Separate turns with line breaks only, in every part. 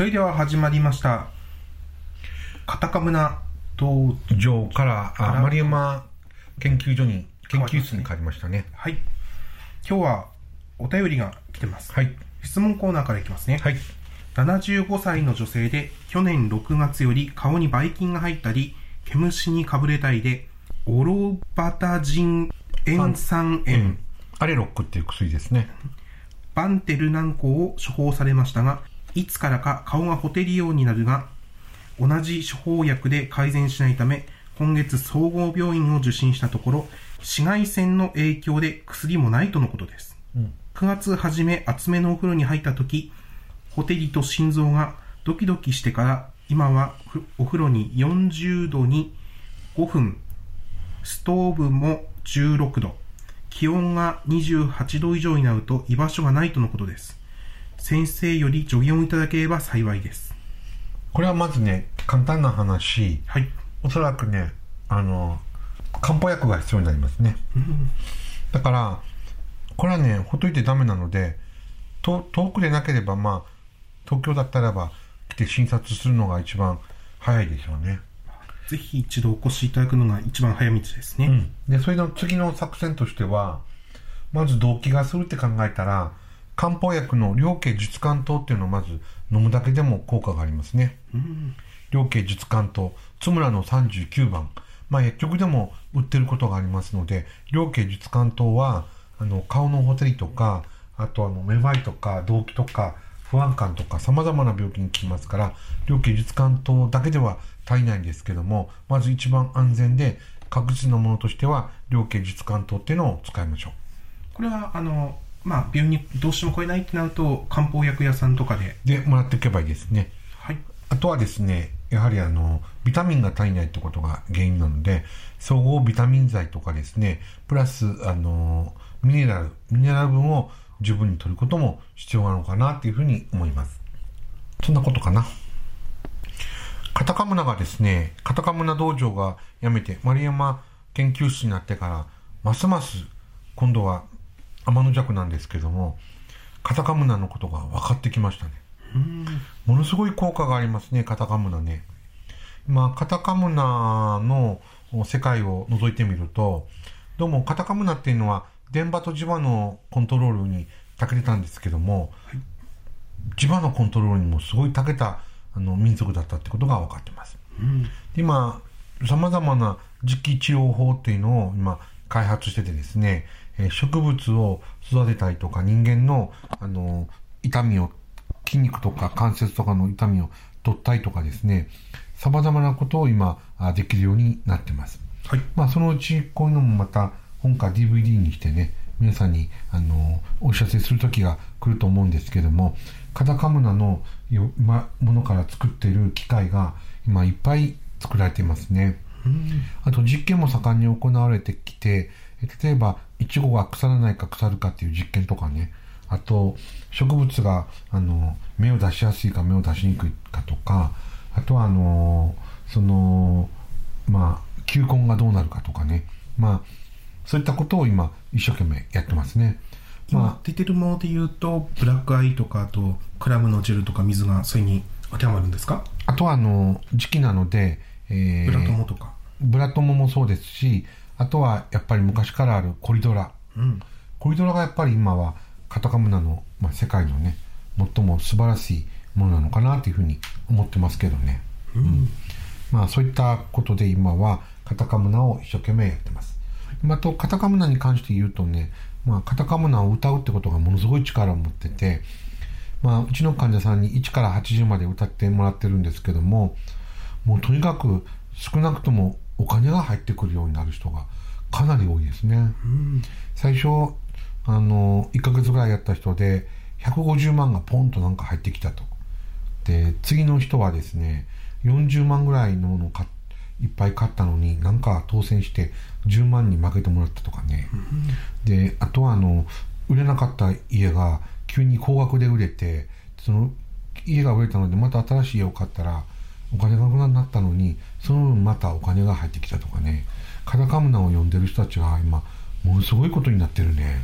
それでは始まりました。カタカムナ道
場から、丸山研究所に、研究室に変わりましたね。
はい。今日はお便りが来てます。
はい。
質問コーナーからいきますね。
はい。
75歳の女性で去年6月より顔にばい菌が入ったり毛虫にかぶれたりでオロバタジン塩酸塩、
うん。アレロックっていう薬ですね。
バンテル軟膏を処方されましたがいつからか顔がほてるようになるが同じ処方薬で改善しないため今月総合病院を受診したところ紫外線の影響で薬もないとのことです
うん。
9月初め厚めのお風呂に入った時ほてりと心臓がドキドキしてから今はふお風呂に40度に5分ストーブも16度気温が28度以上になると居場所がないとのことです先生より助言をいただければ幸いです。
これはまずね、簡単な話、
はい。
おそらくね、あの、漢方薬が必要になりますね。だから、これはね、ほっといてダメなので、と遠くでなければ、まあ、東京だったらば、来て診察するのが一番早いでしょうね。
ぜひ一度お越しいただくのが一番早道ですね、
うん、でそれの次の作戦としてはまず動悸がするって考えたら漢方薬の両経術甘湯っていうのをまず飲むだけでも効果がありますね。
うん
両経術甘湯津村の39番。まあ薬局でも売ってることがありますので両経術甘湯はあの顔のほてりとかあとあのめまいとか動悸とか不安感とか様々な病気に効きますから両経術甘湯だけでは足りないんですけどもまず一番安全で確実なものとしては両経術甘湯っていうのを使いましょう。
これはあのまあ病院にどうしても来れないってなると漢方薬屋さんとかで
でもらっていけばいいですね
はい
あとはですね、やはりあの、ビタミンが足りないってことが原因なので、総合ビタミン剤とかですね、プラス、あの、ミネラル、ミネラル分を十分に取ることも必要なのかなっていうふうに思います。そんなことかな。カタカムナがですね、カタカムナ道場が辞めて、丸山研究室になってから、ますます今度は天の弱なんですけども、カタカムナのことが分かってきましたね。ものすごい効果がありますね、カタカムナね。まあ、カタカムナの世界を覗いてみると、どうもカタカムナっていうのは電波と磁場のコントロールに長けてたんですけども、磁場のコントロールにもすごい長けたあの民族だったってことが分かってます。
うん
今、様々な磁気治療法っていうのを今開発しててですね、えー植物を育てたりとか人間の、あの、痛みを、筋肉とか関節とかの痛みを取ったりとかですね、様々なことを今あできるようになってます。
はい
まあそのうちこういうのもまた本か DVD にしてね、皆さんにあのお知らせする時が来ると思うんですけども、カタカムナのよまものから作っている機械が今いっぱい作られていますね。
うん
あと実験も盛んに行われてきて、え例えば、イチゴが腐らないか腐るかっていう実験とかね、あと、植物が、あの、芽を出しやすいか芽を出しにくいかとか、あとは、あの、その、まあ、球根がどうなるかとかね、まあ、そういったことを今、一生懸命やってますね。
今
ま
出てるもので言うとブラックアイとかあとクラムのジェルとか水がそれに当てはまるんですか？
あ、あとは、あの、時期なので、え
ブラトモとか、
ブラトモもそうですし、あとは、やっぱり昔からあるコリドラ。
うん。
コリドラがやっぱり今はカタカムナの、まあ、世界のね最も素晴らしいものなのかなというふうに思ってますけどね、
うん。
まあそういったことで今はカタカムナを一生懸命やってます。まああとカタカムナに関して言うとね、まあ、カタカムナを歌うってことがものすごい力を持っててまあうちの患者さんに1から80まで歌ってもらってるんですけどももうとにかく少なくともお金が入ってくるようになる人がかなり多いですね、
うん。
最初あの1ヶ月ぐらいやった人で150万がポンとなんか入ってきたと。で次の人はですね40万ぐらいのものをいっぱい買ったのになんか当選して10万に負けてもらったとかね、であとはあの売れなかった家が急に高額で売れてその家が売れたのでまた新しい家を買ったらお金がなくなったのにその分またお金が入ってきたとかね。カタカムナを呼んでる人たちが今ものすごいことになってるね、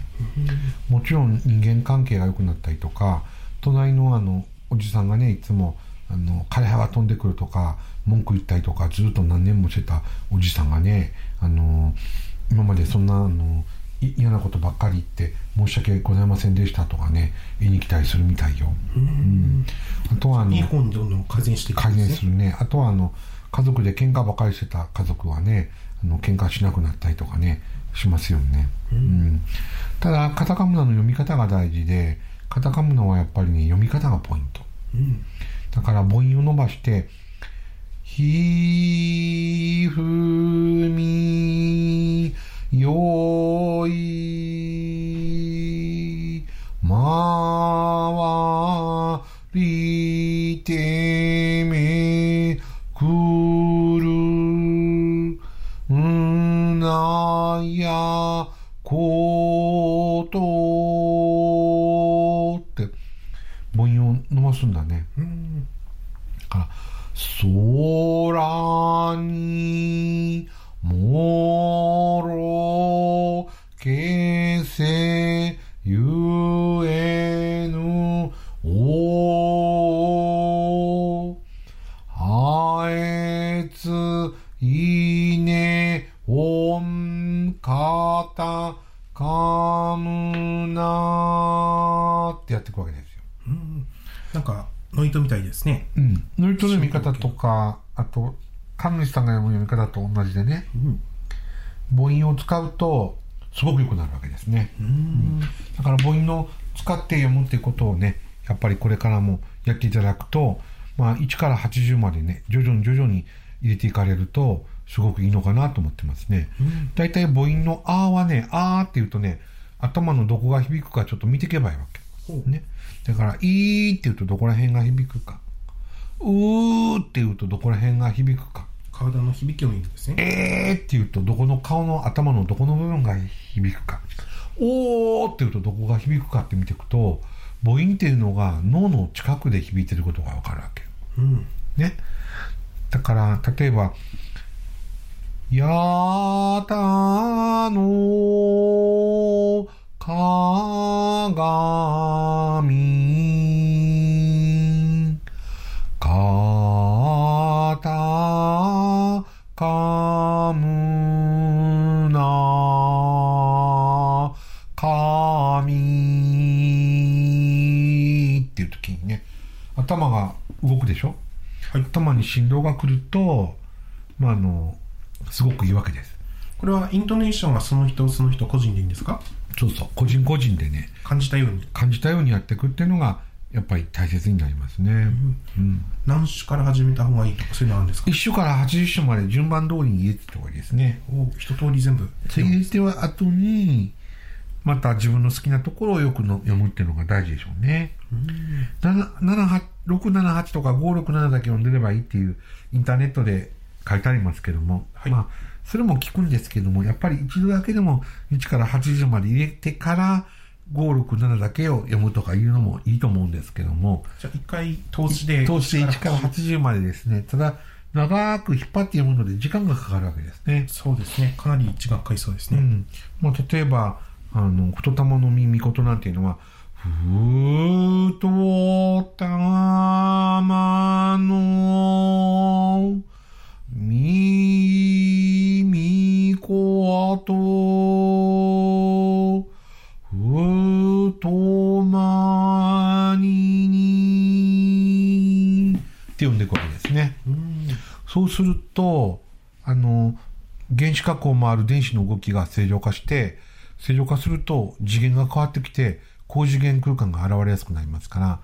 もちろん人間関係が良くなったりとか隣のあのおじさんがねいつもあの枯葉が飛んでくるとか文句言ったりとかずっと何年もしてたおじさんがねあの今までそんなあのい嫌なことばっかり言って申し訳ございませんでしたとかね言いに来たりするみたいよ、うん。あとはあの
いい方にどんどん改善していく
改
んですね。
善するね。あとはあの家族で喧嘩ばかりしてた家族はねあの喧嘩しなくなったりとかねしますよね、うん。ただカタカムナの読み方が大事でカタカムナはやっぱりね読み方がポイント。
うん。
だから母音を伸ばして、ひふみよいまわりてめくるんなやことって母音を伸ばすんだね。
うん
だから、空に、もろ、けせ、ゆえぬ、お、あえつ、いね、おん、かた、かむなってやっていくわけですよ。
うんなんかノイトみたいですね
うん。ノイトの読み方とか、あと、神主さんが読む読み方と同じでね、
うん
母音を使うと、すごく良くなるわけですね。
うん
だから母音の使って読むっていうことをね、やっぱりこれからもやっていただくと、まあ、1から80までね、徐々に徐々に入れていかれると、すごくいいのかなと思ってますね。
うん
大体母音のあーはね、あーって言うとね、頭のどこが響くかちょっと見ていけばいいわけ。ね。だから、いーって言うとどこら辺が響くか。うーって言うとどこら辺が響くか。
体の響きを言うんですね
えーって言うとどこの顔の頭のどこの部分が響くか。おーって言うとどこが響くかって見ていくと、母音っていうのが脳の近くで響いてることがわかるわけ。
うん
ね。だから、例えば、やたのかがみ頭に振動が来ると、まあ、あのすごくいいわけです。
これはイントネーションはその人その人個人でいいんですか？
そうそう。個人個人でね。
感じたように。
感じたようにやっていくっていうのがやっぱり大切になりますね、うん。
何種から始めた方がいいとかそういうのあるんですか
？1種から80種まで順番通りに入れてった方がいいですね。
お一通り全部。
入れては後にまた自分の好きなところをよくの読むっていうのが大事でしょうね。7 78 678とか567だけ読んでればいいっていうインターネットで書いてありますけども、
はい。
まあそれも聞くんですけどもやっぱり一度だけでも1から80まで入れてから567だけを読むとかいうのもいいと思うんですけども。
じゃあ一回通しで
通して1から80までですねただ長く引っ張って読むので時間がかかるわけですね。
そうですね。かなり時間かかりそうですね、
うん。まあ、例えば、あの、太玉の耳ことなんていうのは、ふとたまのみみことふとまににって読んでいくわけですね。そうすると、あの、原子核を回る電子の動きが正常化して、正常化すると次元が変わってきて、高次元空間が現れやすくなりますから、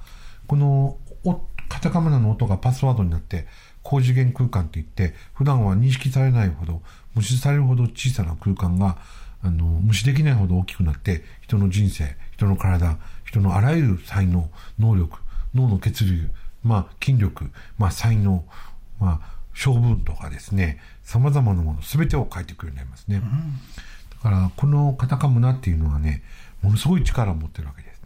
このおカタカナの音がパスワードになって、高次元空間といって、普段は認識されないほど、無視されるほど小さな空間が、あの、無視できないほど大きくなって、人の人生、人の体、人のあらゆる才能、能力、脳の血流、まあ、筋力、まあ、才能、まあ、性分とかですね、様々なもの全てを書いてくるようになりますね。だから、このカタカムナっていうのはね、ものすごい力を持ってるわけです。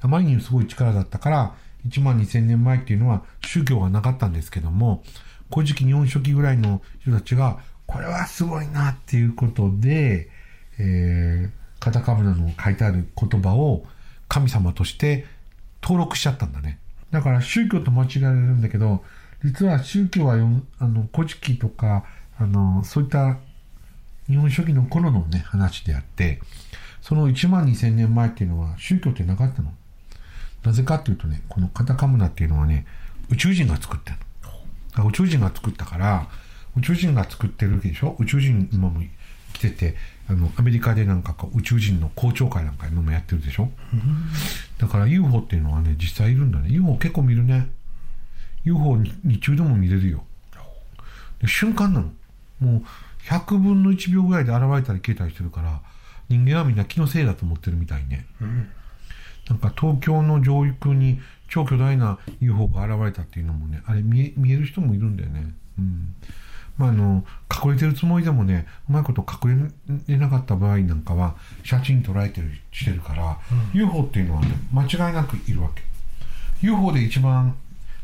あまりにすごい力だったから、1万2000年前っていうのは宗教がなかったんですけども、古事記日本書紀ぐらいの人たちが、これはすごいなっていうことで、えー、カタカムナの書いてある言葉を神様として登録しちゃったんだね。だから宗教と間違えられるんだけど、実は宗教はよあの古事記とかあのそういった日本書紀の頃のね話であってその1万2000年前っていうのは宗教ってなかったの？なぜかっていうとねこのカタカムナっていうのはね宇宙人が作ってるの宇宙人が作ったから宇宙人が作ってるわけでしょ？宇宙人今も来ててあのアメリカでなんかこう宇宙人の公聴会なんか今もやってるでしょ？うだから UFO っていうのはね実際いるんだね。UFO 結構見るね。UFO に日中でも見れるよ。瞬間なの。もう100分の1秒ぐらいで現れたり消えたりしてるから人間はみんな気のせいだと思ってるみたいね、なんか東京の上空に超巨大な UFO が現れたっていうのもねあれ見え見える人もいるんだよね。うん。まあ、あの隠れてるつもりでもねうまいこと隠れなかった場合なんかは写真捉えてるしてるから、UFO っていうのはね間違いなくいるわけ。UFO で一番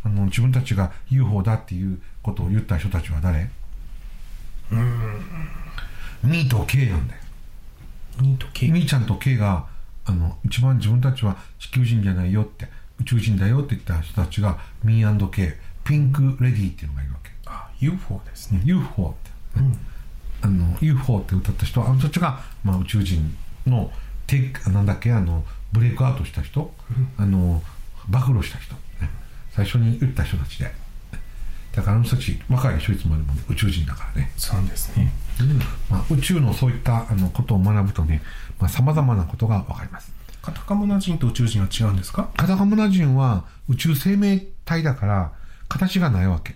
あの自分たちが UFO だっていうことを言った人たちは誰？ミーと K なんだよ
ニート系
ミーちゃんと K があの一番自分たちは地球人じゃないよって宇宙人だよって言った人たちがミー &K ピンクレディーっていうのがいるわけ。
あ UFO ですね。
UFO って、あの UFO って歌った人あの人たちが、まあ、宇宙人のテなんだっけあのブレイクアウトした人、あの暴露した人、ね、最初に言った人たちでだからあの人たち若い人いつまでも宇宙人だからね、
そうですね。
まあ、宇宙のそういったあのことを学ぶとねさまざ、まなことが分かります。
カタカムナ人と宇宙人は違うんですか？
カタカムナ人は宇宙生命体だから形がないわけ。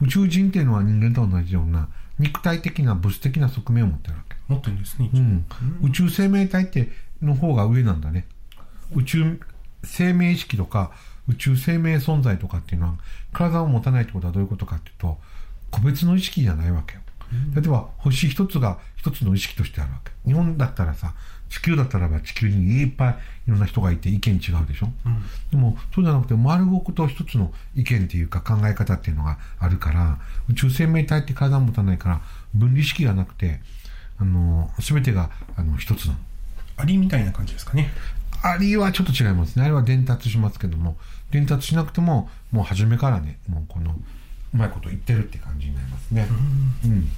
宇宙人っていうのは人間と同じような肉体的な物質的な側面を持ってるわけ。
持ってるんですね、
うん、宇宙生命体っての方が上なんだね。宇宙生命意識とか宇宙生命存在とかっていうのは体を持たないってことはどういうことかっていうと個別の意識じゃないわけよ。例えば星一つが一つの意識としてあるわけ。日本だったらさ地球だったらば地球にいっぱいいろんな人がいて意見違うでしょ、でもそうじゃなくて丸ごと一つの意見っていうか考え方っていうのがあるから宇宙生命体って体を持たないから分離意識がなくてあの全てがあの一つなの。
アリみたいな感じですかね
アリはちょっと違いますね。あれは伝達しますけども、伝達しなくても、もう初めからね、もうこの、うまいこと言ってるって感じになりますね。うん。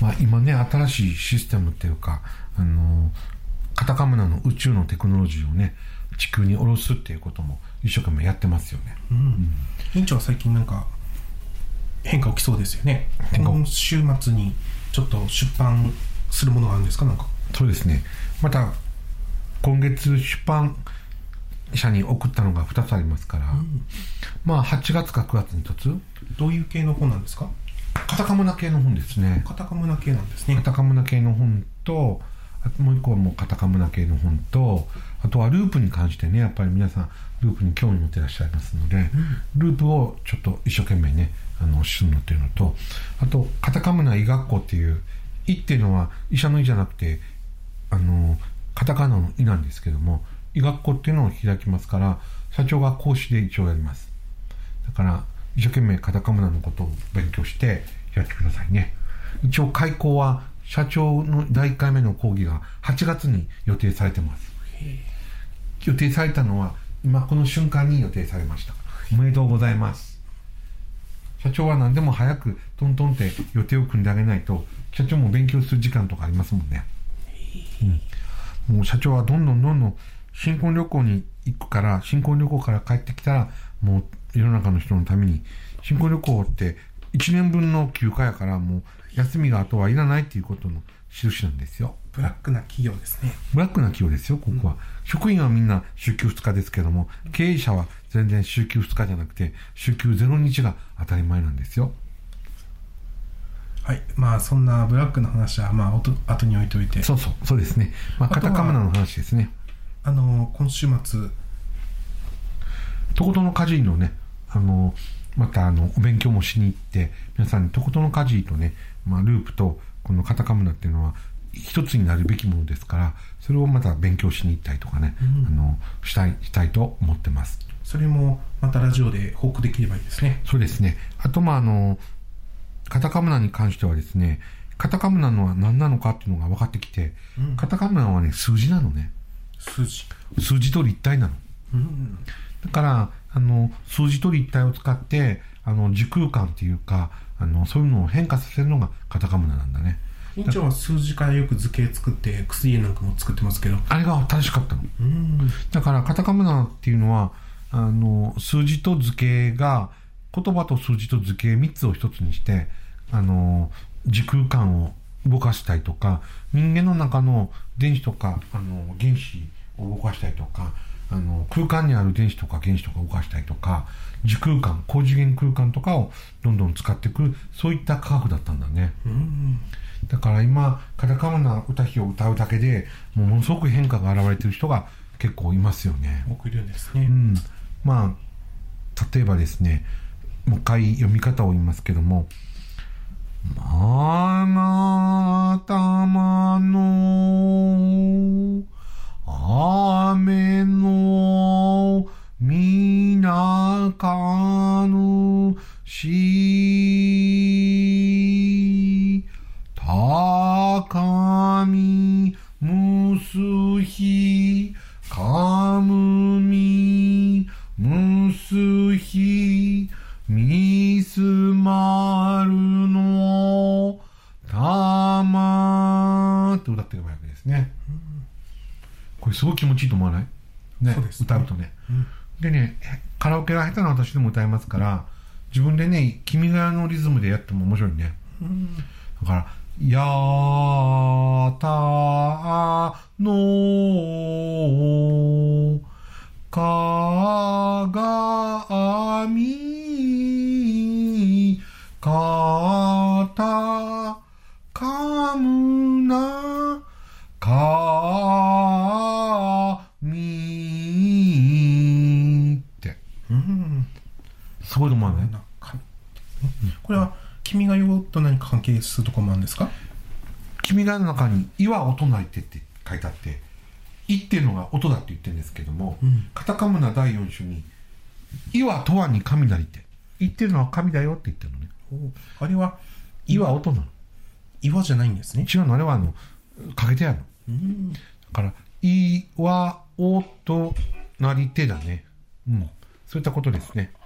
まあ今ね、新しいシステムっていうか、あの、カタカムナの宇宙のテクノロジーをね、地球に下ろすっていうことも一生懸命やってますよね。
院長は最近なんか変化起きそうですよね今週末にちょっと出版するものがあるんですか？なんか
そうですね。また、今月出版社に送ったのが2つありますから、まあ8月か9月に1つ、
どういう系の本なんですか？
カタカムナ系の本ですね。
カタカムナ系なんですね。
カタカムナ系の本と、もう一個はもうカタカムナ系の本と、あとはループに関してね、やっぱり皆さん、ループに興味持ってらっしゃいますので、ループをちょっと一生懸命ね、あの、するのっていうのと、あと、カタカムナ医学校っていう、医っていうのは医者の医じゃなくて、あの、カタカナの医なんですけども、医学校っていうのを開きますから、社長が講師で一応やります。だから、一生懸命カタカナのことを勉強してやってくださいね。一応開講は社長の第1回目の講義が8月に予定されてます。予定されたのは今この瞬間に予定されました。おめでとうございます。社長は何でも早くトントンって予定を組んであげないと社長も勉強する時間とかありますもんね。うん、もう社長はどんどんどんどん新婚旅行に行くから新婚旅行から帰ってきたらもう世の中の人のために新婚旅行って1年分の休暇やからもう休みが後はいらないっていうことの印なんですよ。
ブラックな企業ですね
ブラックな企業ですよ、ここは。職員はみんな週休2日ですけども、経営者は全然週休2日じゃなくて、週休0日が当たり前なんですよ。
はいまあそんなブラックの話はまあおと後に置いといて
そうそう、そうですね。まあ、
あとは
カタカムナの話ですね。
あの今週末
とことの家事のね、あの、またあの、お勉強もしに行って、皆さんにとことの家事とね、まあ、ループとこのカタカムナっていうのは、一つになるべきものですから、それをまた勉強しに行ったりとかね、あの、したい、したいと思ってます。
それもまたラジオで報告できればいいですね
そうですね。あと、まあ、あの、カタカムナに関してはですね、カタカムナのは何なのかっていうのが分かってきて、カタカムナはね、数字なのね。
数字
数字と立体なの。
うん
だから、あの、数字と立体を使って、あの、時空間っていうか、あの、そういうのを変化させるのがカタカムナなんだね。
院長は数字からよく図形作って薬なんかも作ってますけど
あれが正しかったの。
うん
だからカタカムナっていうのはあの数字と図形が言葉と数字と図形3つを一つにしてあの時空間を動かしたりとか人間の中の電子とかあの原子を動かしたりとかあの空間にある電子とか原子とか動かしたりとか時空間高次元空間とかをどんどん使ってくるそういった科学だったんだね。
うん
だから今カタカムナ歌姫を歌うだけでもうものすごく変化が現れてる人が結構いますよね。
多くいるんですね
うん、まあ例えばですねもう一回読み方を言いますけども「まなたまの雨のみなかぬし」高みむすひかむこれすごい気持ちいいと思わない？ね
ね
歌うとね。
うん
でね、カラオケが下手な私でも歌えますから、自分でね、君が代のリズムでやっても面白いね。
うん
だから、やたのかがみかたかむなかみって
うん
すごいと思わない
なんかこれは君が代と何か関係するところもあるんですか？
君が代の中に「いは音なりて」って書いてあって「い」っていうのが音だって言ってるんですけども、
うん。
カタカムナ第4種に「いはとわに神なりて」「い」っていうのは神だよって言ってるのね。
あれは「
い」は音なの。
岩じゃないんですね。
違うのあれはあのかけてあるの。
うん。
だから「い」は音なりてだね。うん。そういったことですね「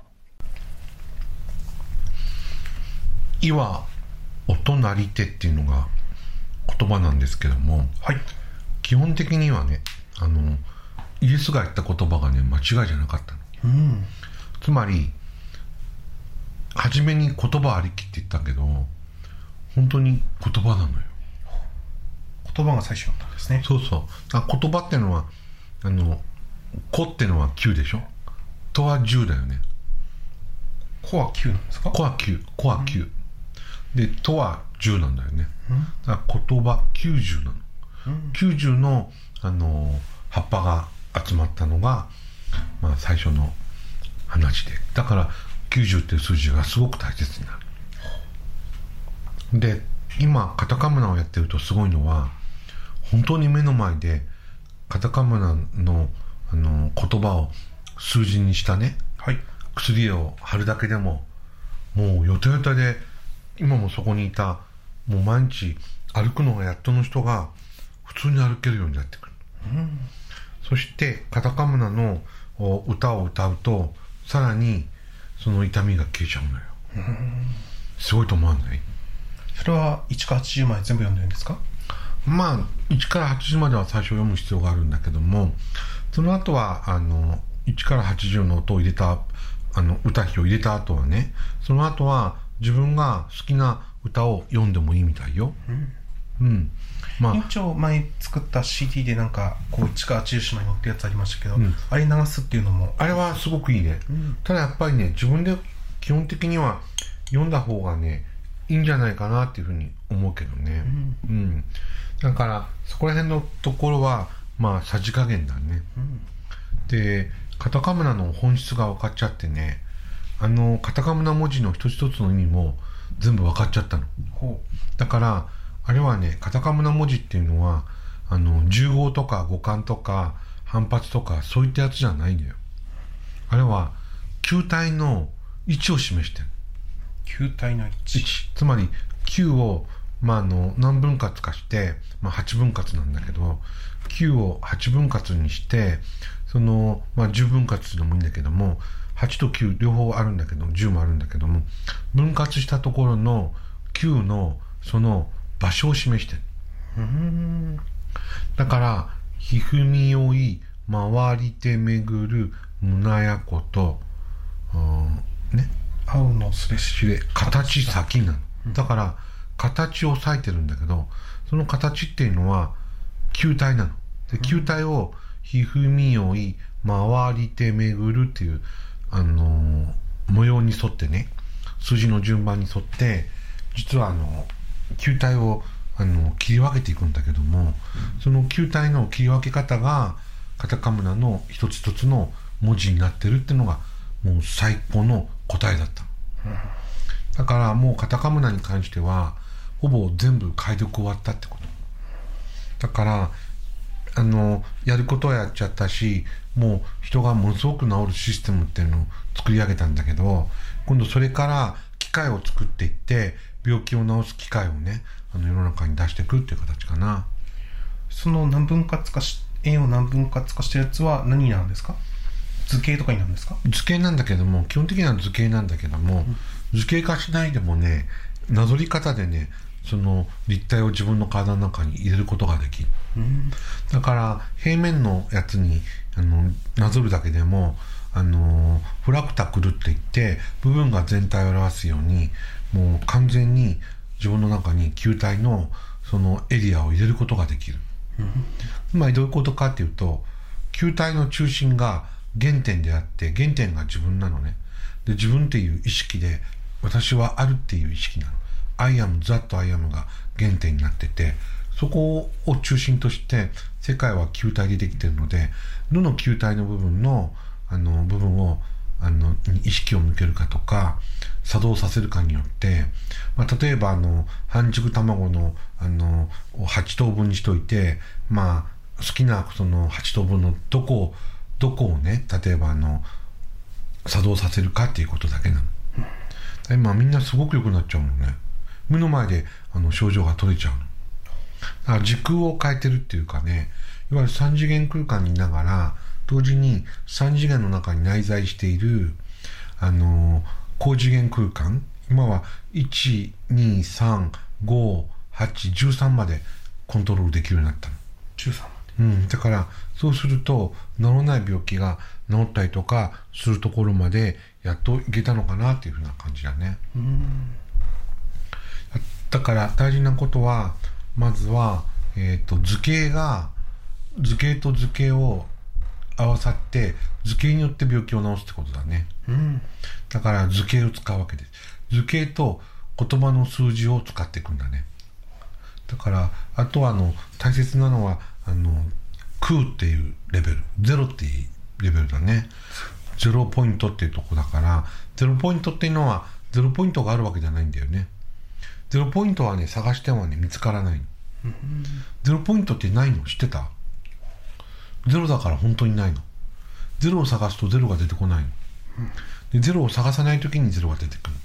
い」は音なりてっていうのが言葉なんですけども
はい。
基本的にはねあのイエスが言った言葉がね間違いじゃなかったの。
うん。
つまり初めに言葉ありきって言ったけど本当に言葉なのよ。
言葉が最初だったんですね。
そうそう。あ言葉ってのはあの「子」ってのは9でしょ「と」は10だよね「
こ」は9なんですか「
子」は9「子」は9、で「と」は10なんだよね。だから言葉90なの。
うん。
90の、あの葉っぱが集まったのが、まあ、最初の話で。だから90っていう数字がすごく大切になる。で今カタカムナをやってるとすごいのは本当に目の前でカタカムナの、あの言葉を数字にしたね。
はい。
薬を貼るだけでももうよたよたで今もそこにいたもう毎日歩くのがやっとの人が普通に歩けるようになってくる。
うん
そしてカタカムナのお歌を歌うとさらにその痛みが消えちゃうのよ。すごいと思わない？
それは1から80まで全部読んでるんですか？
まあ1から80までは最初読む必要があるんだけどもその後はあの1から80の音を入れたあの歌詞を入れた後はねその後は自分が好きな歌を読んでもいいみたいよ。うん、まあ。
院長前作った CD でなんかこう1から80まで載ってるやつありましたけど、
うん。
あれ流すっていうのも。
あれはすごくいいね、
ん。
ただやっぱりね自分で基本的には読んだ方がねいいんじゃないかなっていうふうに思うけどね。うん、だからそこら辺のところはまあさじ加減だね。
うん。
でカタカムナの本質が分かっちゃってねあのカタカムナ文字の一つ一つの意味も全部分かっちゃったの。
ほ
だからあれはねカタカムナ文字っていうのはあの重号とか五感とか反発とかそういったやつじゃないんだよ。あれは球体の位置を示してる。
う球体の位置。
1つまり9を、まあ、あの何分割かして、まあ、8分割なんだけど9を8分割にしてその、まあ、10分割でもいいんだけども8と9両方あるんだけど10もあるんだけども分割したところの9のその場所を示してる。
うん。
だから「ひふみよい回りて巡る胸やこと」うんね
青のすれし
しれ形先なの。だから形を押さえてるんだけどその形っていうのは球体なの。で球体を「ひふみよい回りて巡る」っていう、あの模様に沿ってね数字の順番に沿って実はあの球体をあの切り分けていくんだけども、その球体の切り分け方がカタカムナの一つ一つの文字になってるっていうのがもう最高の答えだった。だからもうカタカムナに関してはほぼ全部解読終わったってこと。だからあのやることはやっちゃったしもう人がものすごく治るシステムっていうのを作り上げたんだけど今度それから機械を作っていって病気を治す機械をねあの世の中に出していくっていう形かな。
その何分割化し円を何分割化したやつは何なんですか？図形とかになるんですか？
図形なんだけども基本的には図形なんだけども、図形化しないでもねなぞり方でねその立体を自分の体の中に入れることができるだから平面のやつにあのなぞるだけでもあのフラクタクルって言って部分が全体を表すようにもう完全に自分の中に球体のそのエリアを入れることができる。つまりどういうことかっていうと球体の中心が原点であって原点が自分なのねで自分っていう意識で私はあるっていう意識なの I am that I am が原点になっててそこを中心として世界は球体でできてるのでどの球体の部分のあの部分をあのに意識を向けるかとか作動させるかによって、まあ、例えばあの半熟卵のあの8等分にしといて、まあ、好きなその8等分のどこをどこをね例えばあの作動させるかっていうことだけなの。今みんなすごく良くなっちゃうのね。目の前であの症状が取れちゃうのだから時空を変えてるっていうかねいわゆる3次元空間にいながら同時に3次元の中に内在しているあの高次元空間今は1235813までコントロールできるようになったの。
13
うん、だからそうすると治らない病気が治ったりとかするところまでやっといけたのかなっていうふうな感じだね。
うん。
だから大事なことはまずは、えー、と図形が図形と図形を合わさって図形によって病気を治すってことだね。
うん。
だから図形を使うわけです。図形と言葉の数字を使っていくんだね。だからあとはあの大切なのはあの空っていうレベル。ゼロっていうレベルだね。ゼロポイントっていうとこだからゼロポイントっていうのはゼロポイントがあるわけじゃないんだよねゼロポイントはね探してもね見つからない。のゼロポイントってないの？知ってた？ゼロだから本当にないの。ゼロを探すとゼロが出てこないの。でゼロを探さない時にゼロが出てくる。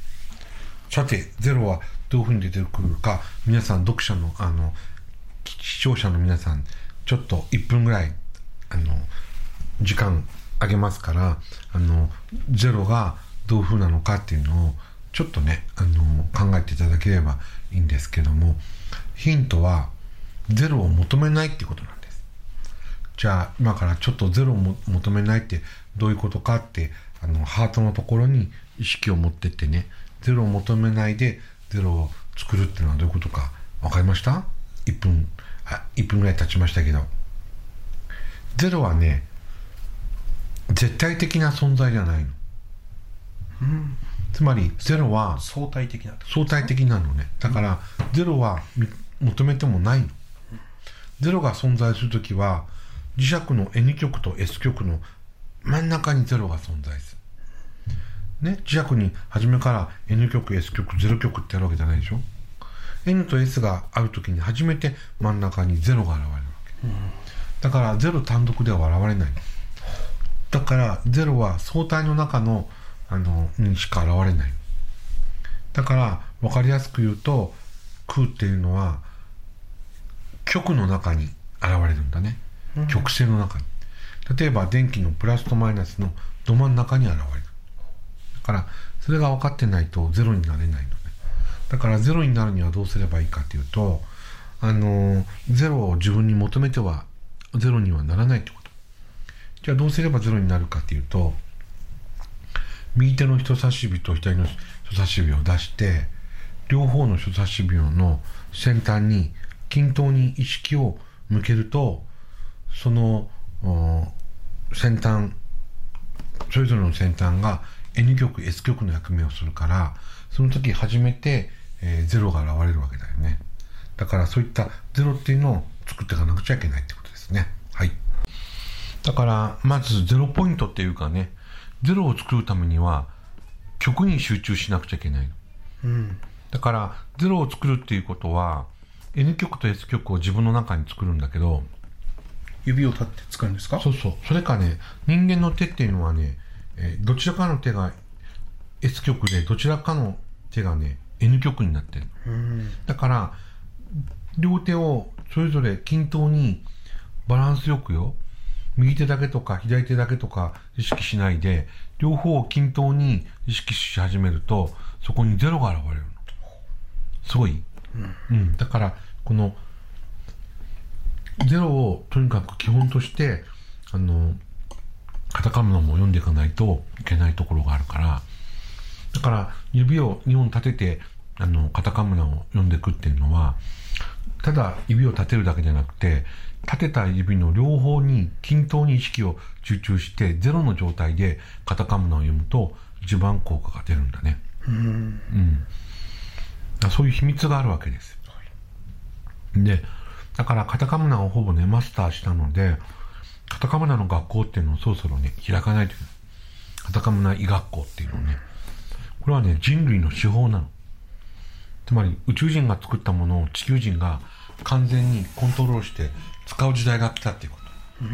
さてゼロはどういうふうに出てくるか皆さん読者のあの視聴者の皆さんちょっと1分ぐらいあの時間あげますからあのゼロがどういうふうなのかっていうのをちょっとねあの考えていただければいいんですけどもヒントはゼロを求めないってことなんです。じゃあ今からちょっとゼロを求めないってどういうことかってあのハートのところに意識を持ってってねゼロを求めないでゼロを作るっていうのはどういうことか分かりました ?1 分あ1分ぐらい経ちましたけど。ゼロはね絶対的な存在じゃないの。
うん。
つまりゼロは
相対的な
相対的なのね。だからゼロはみ求めてもないの。ゼロが存在するときは磁石の N 極と S 極の真ん中にゼロが存在する。ね？磁石に初めから N 極 S 極0極ってあるわけじゃないでしょ？N と S があるときに初めて真ん中にゼロが現れるわけ。だからゼロ単独では現れない。だからゼロは相対の中のあのにしか現れない。だから分かりやすく言うと空っていうのは極の中に現れるんだね、
うん。
曲線の中に。例えば電気のプラスとマイナスのど真ん中に現れる。だからそれが分かってないとゼロになれないのね。だからゼロになるにはどうすればいいかっていうとあのゼロを自分に求めてはゼロにはならないってこと。じゃあどうすればゼロになるかっていうと右手の人差し指と左の人差し指を出して両方の人差し指の先端に均等に意識を向けるとその先端それぞれの先端が N 極 S 極の役目をするからその時初めて、えー、ゼロが現れるわけだよね。だからそういったゼロっていうのを作っていかなくちゃいけないってことですね。はい。だからまずゼロポイントっていうかねゼロを作るためには極に集中しなくちゃいけないの、
うん、
だからゼロを作るっていうことは N 極と S 極を自分の中に作るんだけど
指を立って使うんですか？
そうそう。それかね人間の手っていうのはね、えー、どちらかの手が S 極でどちらかの手がね N 極になってる、
うん、
だから両手をそれぞれ均等にバランスよくよ右手だけとか左手だけとか意識しないで両方を均等に意識し始めるとそこにゼロが現れるの。すごい、
うん、
うん、だからこのゼロをとにかく基本としてあのカタカナも読んでいかないといけないところがあるからだから指を2本立ててあのカタカナを読んでいくっていうのはただ指を立てるだけじゃなくて立てた指の両方に均等に意識を集中してゼロの状態でカタカナを読むと一番効果が出るんだね。
うん、う
ん、そういう秘密があるわけです。でだからカタカナをほぼねマスターしたのでカタカナの学校っていうのをそろそろね開かないといけない。カタカナ医学校っていうのをね。これはね人類の手法なの。つまり宇宙人が作ったものを地球人が完全にコントロールして使う時代が来たっていうこと、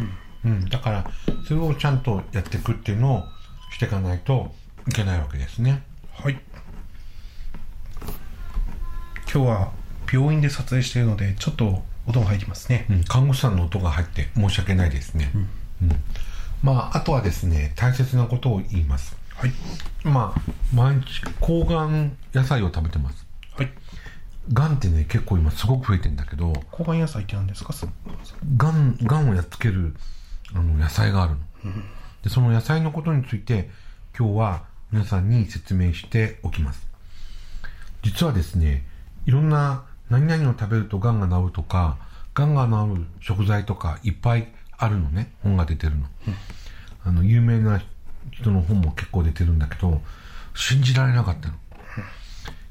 うん、うん、だからそれをちゃんとやっていくっていうのをしていかないといけないわけですね。
はい。今日は病院で撮影しているのでちょっと音が入りますね、
うん、看護師さんの音が入って申し訳ないですね、うん、うん、まああとはですね大切なことを言います。
はい。
まあ毎日抗がん野菜を食べてます。
はい
がんってね結構今すごく増えてんだけど
抗がん野菜って何ですか？
がんがんをやっつけるあの野菜があるの、
うん、
でその野菜のことについて今日は皆さんに説明しておきます。実はですねいろんな何々を食べるとがんが治るとかがんが治る食材とかいっぱいあるのね。本が出てるの、
うん、
あの有名な人の本も結構出てるんだけど信じられなかったの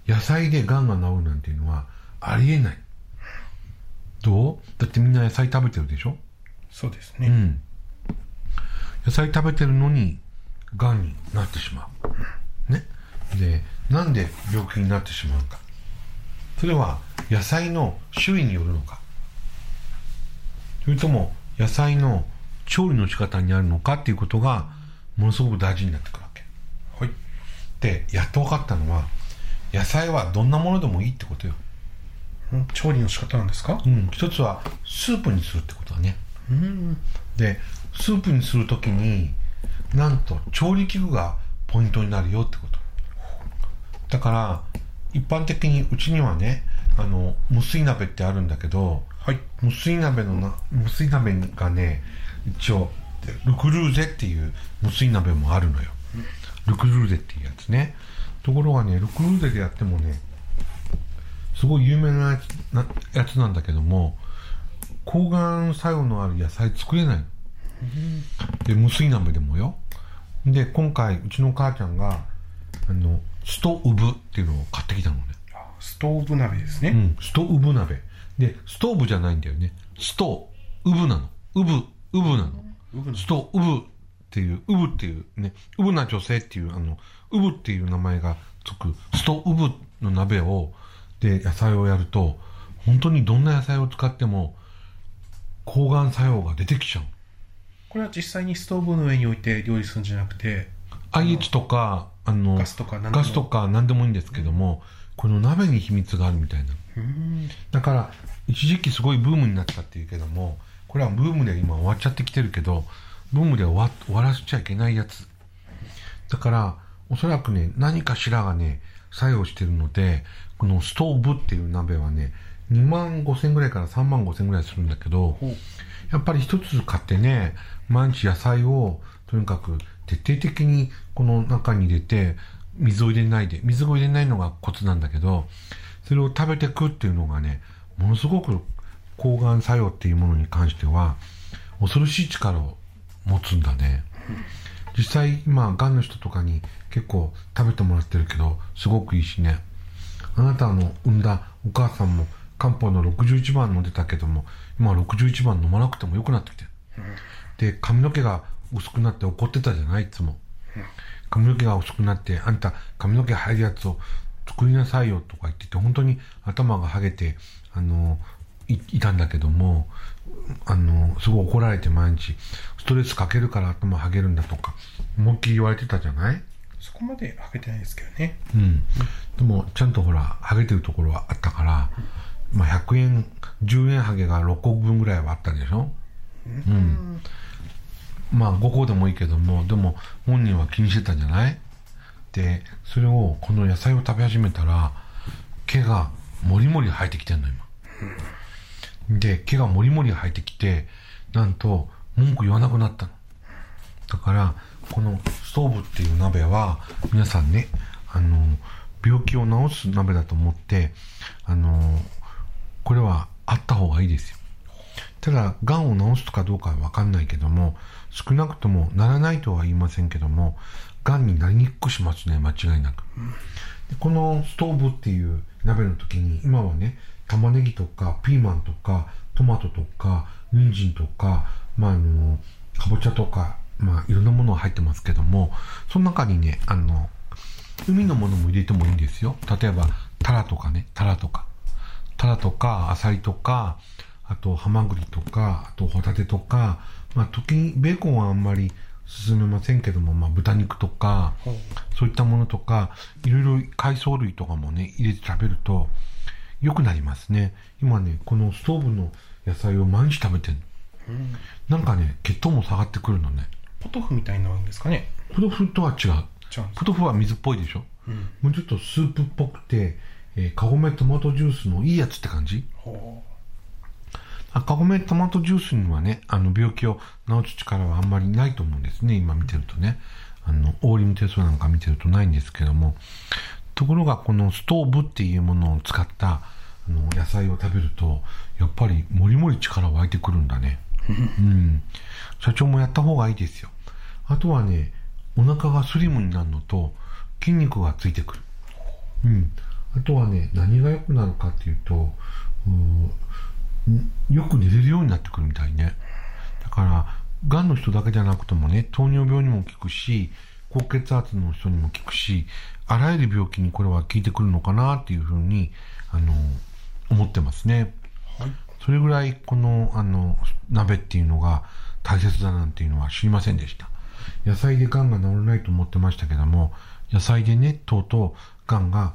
野菜でがんが治るなんていうのはありえない。どう？だってみんな野菜食べてるでしょ？
そうですね。
うん。野菜食べてるのに、がんになってしまう。ね？で、なんで病気になってしまうか？それは野菜の種類によるのか？それとも野菜の調理の仕方にあるのか？っていうことがものすごく大事になってくるわけ。
はい。
で、やっと分かったのは、野菜はどんなものでもいいってことよ。
調理の仕方なんですか？
うん。一つはスープにするってことだね。
うん。
でスープにするときになんと調理器具がポイントになるよってこと。だから一般的にうちにはねあの無水鍋ってあるんだけど、
はい、
無水鍋のな無水鍋がね一応ルクルーゼっていう無水鍋もあるのよ、ルクルーゼっていうやつねところがねルクルーゼでやってもねすごい有名なやつなんだけども抗がん作用のある野菜作れない。の、で無水鍋でもよ。で今回うちの母ちゃんがあのストウブっていうのを買ってきたのね。
ストーブ鍋ですね、う
ん、ストウブ鍋。でストーブじゃないんだよね。ストウブなの。ウブウブなの。ストウブっていうウブっていうねウブな女性っていうあのウブっていう名前がつくストウブの鍋をで野菜をやると本当にどんな野菜を使っても抗がん作用が出てきちゃう。
これは実際にストーブの上に置いて料理するんじゃなくて
IH とかあの
ガスとか何
でも。ガスとか何でもいいんですけども、この鍋に秘密があるみたいな。だから一時期すごいブームになったっていうけどもこれはブームで今終わっちゃってきてるけどブームで終わ終わらせちゃいけないやつ。だから、おそらくね、何かしらがね、作用してるので、このストーブっていう鍋はね、2万5千ぐらいから3万5千ぐらいするんだけど、やっぱり一つ買ってね、毎日野菜をとにかく徹底的にこの中に入れて、水を入れないで、水を入れないのがコツなんだけど、それを食べてくっていうのがね、ものすごく抗がん作用っていうものに関しては、恐ろしい力を持つんだね。実際今、がんの人とかに結構食べてもらってるけど、すごくいいしね。あなたの産んだお母さんも漢方の61番飲んでたけども、今は61番飲まなくても良くなってきてる。で、髪の毛が薄くなって怒ってたじゃない？いつも。髪の毛が薄くなって、あんた髪の毛生えるやつを作りなさいよとか言ってて、本当に頭がハゲて、あの、いいたんだけども、あの、すごい怒られて毎日、ストレスかけるから頭ハゲるんだとか、思いっきり言われてたじゃない？
そこまでハゲてないですけどね。
うん。でも、ちゃんとほら、ハゲてるところはあったから、まあ、100円、10円ハゲが6個分ぐらいはあったでしょ？うん。まあ、5個でもいいけども、でも、本人は気にしてたじゃない？で、それを、この野菜を食べ始めたら、毛がもりもり生えてきてんの、今。で、毛がもりもり生えてきて、なんと、文句言わなくなったの。だから、このストーブっていう鍋は、皆さんね、あの、病気を治す鍋だと思って、あの、これはあった方がいいですよ。ただ、癌を治すかどうかはわかんないけども、少なくともならないとは言いませんけども、癌になりにくくしますね、間違いなく。でこのストーブっていう鍋の時に、今はね、玉ねぎとかピーマンとかトマトとか人参とか、まあ、あの、かぼちゃとか、まあ、いろんなものが入ってますけども、その中にね、あの、海のものも入れてもいいんですよ。例えば、タラとかね、タラとか。タラとか、アサリとか、あと、ハマグリとか、あと、ホタテとか、まあ、時に、ベーコンはあんまり進めませんけども、まあ、豚肉とか、
ほう
そういったものとか、いろいろ海藻類とかもね、入れて食べると、良くなりますね。今ね、このストーブの野菜を毎日食べてる
うん
なんかね、血糖も下がってくるのね。
ポトフみたいになるんですかね。
ポトフとは違う。ポトフは水っぽいでしょ？
うん。
もうちょっとスープっぽくて、えー、カゴメトマトジュースのいいやつって感じ？カゴメトマトジュースにはね、あの病気を治す力はあんまりないと思うんですね、今見てるとね。あの、オーリムテストなんか見てるとないんですけども。ところが、このストーブっていうものを使ったあの野菜を食べると、やっぱりもりもり力湧いてくるんだね。うん。社長もやった方がいいですよ。あとはね、お腹がスリムになるのと、筋肉がついてくる。うん。あとはね、何が良くなるかっていうと、うよく寝れるようになってくるみたいね。だから、がんの人だけじゃなくてもね、糖尿病にも効くし、高血圧の人にも効くし、あらゆる病気にこれは効いてくるのかなっていうふうに、あの、思ってますね。
はい。
それぐらいこの、あの、鍋っていうのが大切だなんていうのは知りませんでした。野菜で癌が治らないと思ってましたけども、野菜でね、とうとう癌が、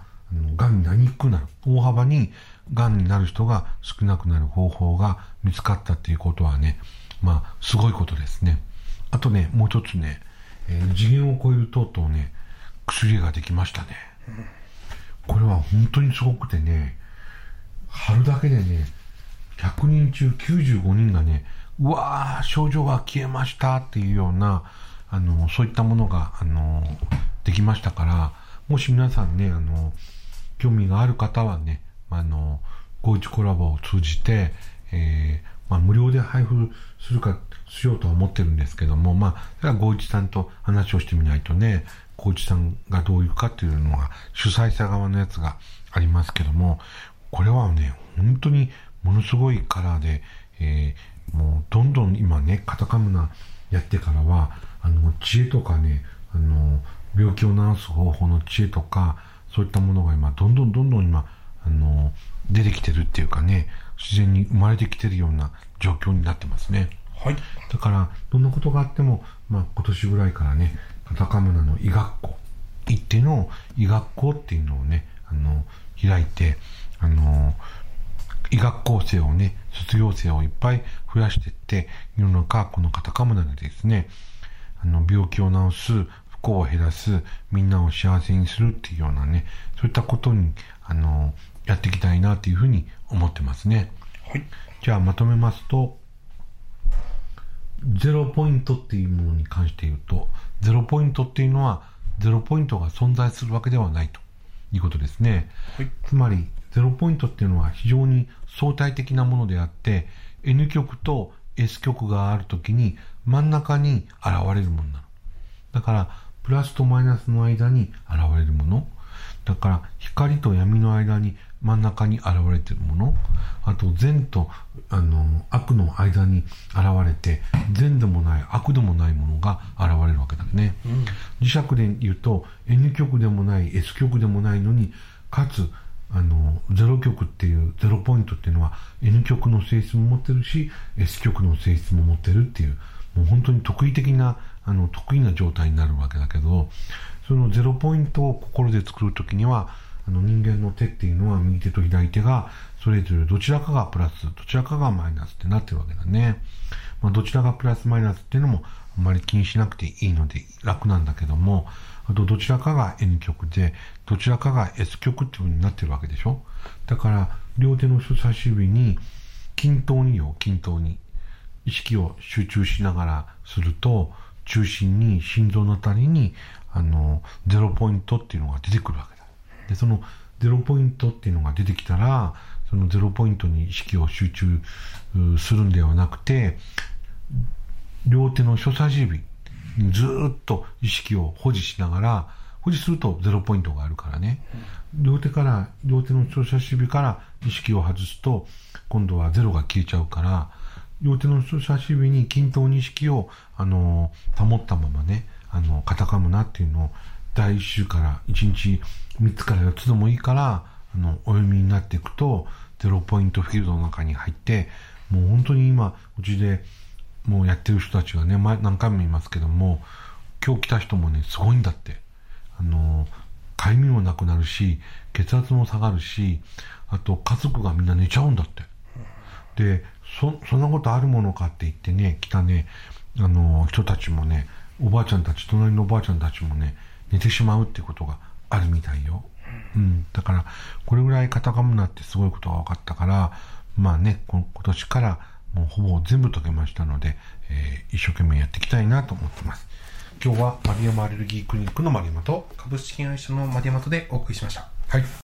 癌になりにくくなる。大幅に癌になる人が少なくなる方法が見つかったっていうことはね、まあ、すごいことですね。あとね、もう一つね、えー次元を超えるとうとうね、薬ができましたね。これは本当にすごくてね、春だけでね、100人中95人がね、うわー、症状が消えましたっていうような、あの、そういったものが、あの、できましたから、もし皆さんね、あの、興味がある方はね、あの、ゴイチコラボを通じて、えーまあ、無料で配布するか、しようとは思ってるんですけども、まあ、それはゴイチさんと話をしてみないとね、ゴイチさんがどういうかっていうのが、主催者側のやつがありますけども、これはね、本当にものすごいカラーで、えーもうどんどん今ね、カタカムナやってからは、あの、知恵とかね、あの、病気を治す方法の知恵とか、そういったものが今、どんどんどんどん今、あの、出てきてるっていうかね、自然に生まれてきてるような状況になってますね。
はい。
だから、どんなことがあっても、まあ、今年ぐらいからね、カタカムナの医学校、一手の医学校っていうのをね、あの、開いて、あの、医学校生をね、卒業生をいっぱい増やしていって、世の中このカタカムナでですね、あの、病気を治す、不幸を減らす、みんなを幸せにするっていうようなね、そういったことに、あの、やっていきたいなっていうふうに思ってますね。
はい。
じゃあまとめますと、ゼロポイントっていうものに関して言うと、ゼロポイントっていうのは、ゼロポイントが存在するわけではないということですね。
はい。
つまり、ゼロポイントっていうのは非常に相対的なものであって、N 極と S 極があるときに真ん中に現れるものなの。だから、プラスとマイナスの間に現れるもの。だから、光と闇の間に真ん中に現れているもの。あと、善と、あの、悪の間に現れて、善でもない、悪でもないものが現れるわけだね。うん、磁石で言うと、N 極でもない、S 極でもないのに、かつ、あの、ゼロ極っていう、ゼロポイントっていうのは N 極の性質も持ってるし、S 極の性質も持ってるっていう、もう本当に得意的な、あの、得意な状態になるわけだけど、そのゼロポイントを心で作るときには、あの人間の手っていうのは右手と左手がそれぞれどちらかがプラス、どちらかがマイナスってなってるわけだね。まあ、どちらがプラスマイナスっていうのもあまり気にしなくていいので楽なんだけども、あとどちらかが N 極で、どちらかが S 極っていう風になってるわけでしょ？だから、両手の人差し指に、均等によ、均等に、意識を集中しながらすると、中心に、心臓のあたりに、あの、ゼロポイントっていうのが出てくるわけだ。で、そのゼロポイントっていうのが出てきたら、そのゼロポイントに意識を集中するんではなくて、両手の人差し指ずっと意識を保持しながら、保持するとゼロポイントがあるからね。両手から、両手の人差し指から意識を外すと、今度はゼロが消えちゃうから、両手の人差し指に均等に意識を、あの、保ったままね、あの、カタカムナっていうのを、第1週から1日3つから4つでもいいから、あの、お読みになっていくと、ゼロポイントフィールドの中に入って、もう本当に今、うちでもうやってる人たちがね、前何回も言いますけども、今日来た人もね、すごいんだって。あの、かゆみもなくなるし、血圧も下がるし、あと家族がみんな寝ちゃうんだって。で、そ、そんなことあるものかって言ってね、来たね、あの、人たちもね、おばあちゃんたち、隣のおばあちゃんたちもね、寝てしまうってことがあるみたいよ。うん。だから、これぐらいカタカムナってすごいことが分かったから、まあね、今年からもうほぼ全部解けましたので、えー、一生懸命やっていきたいなと思ってます。今日は丸山アレルギークリニックの丸山と
株式会社の丸山とでお送りしました。
はい。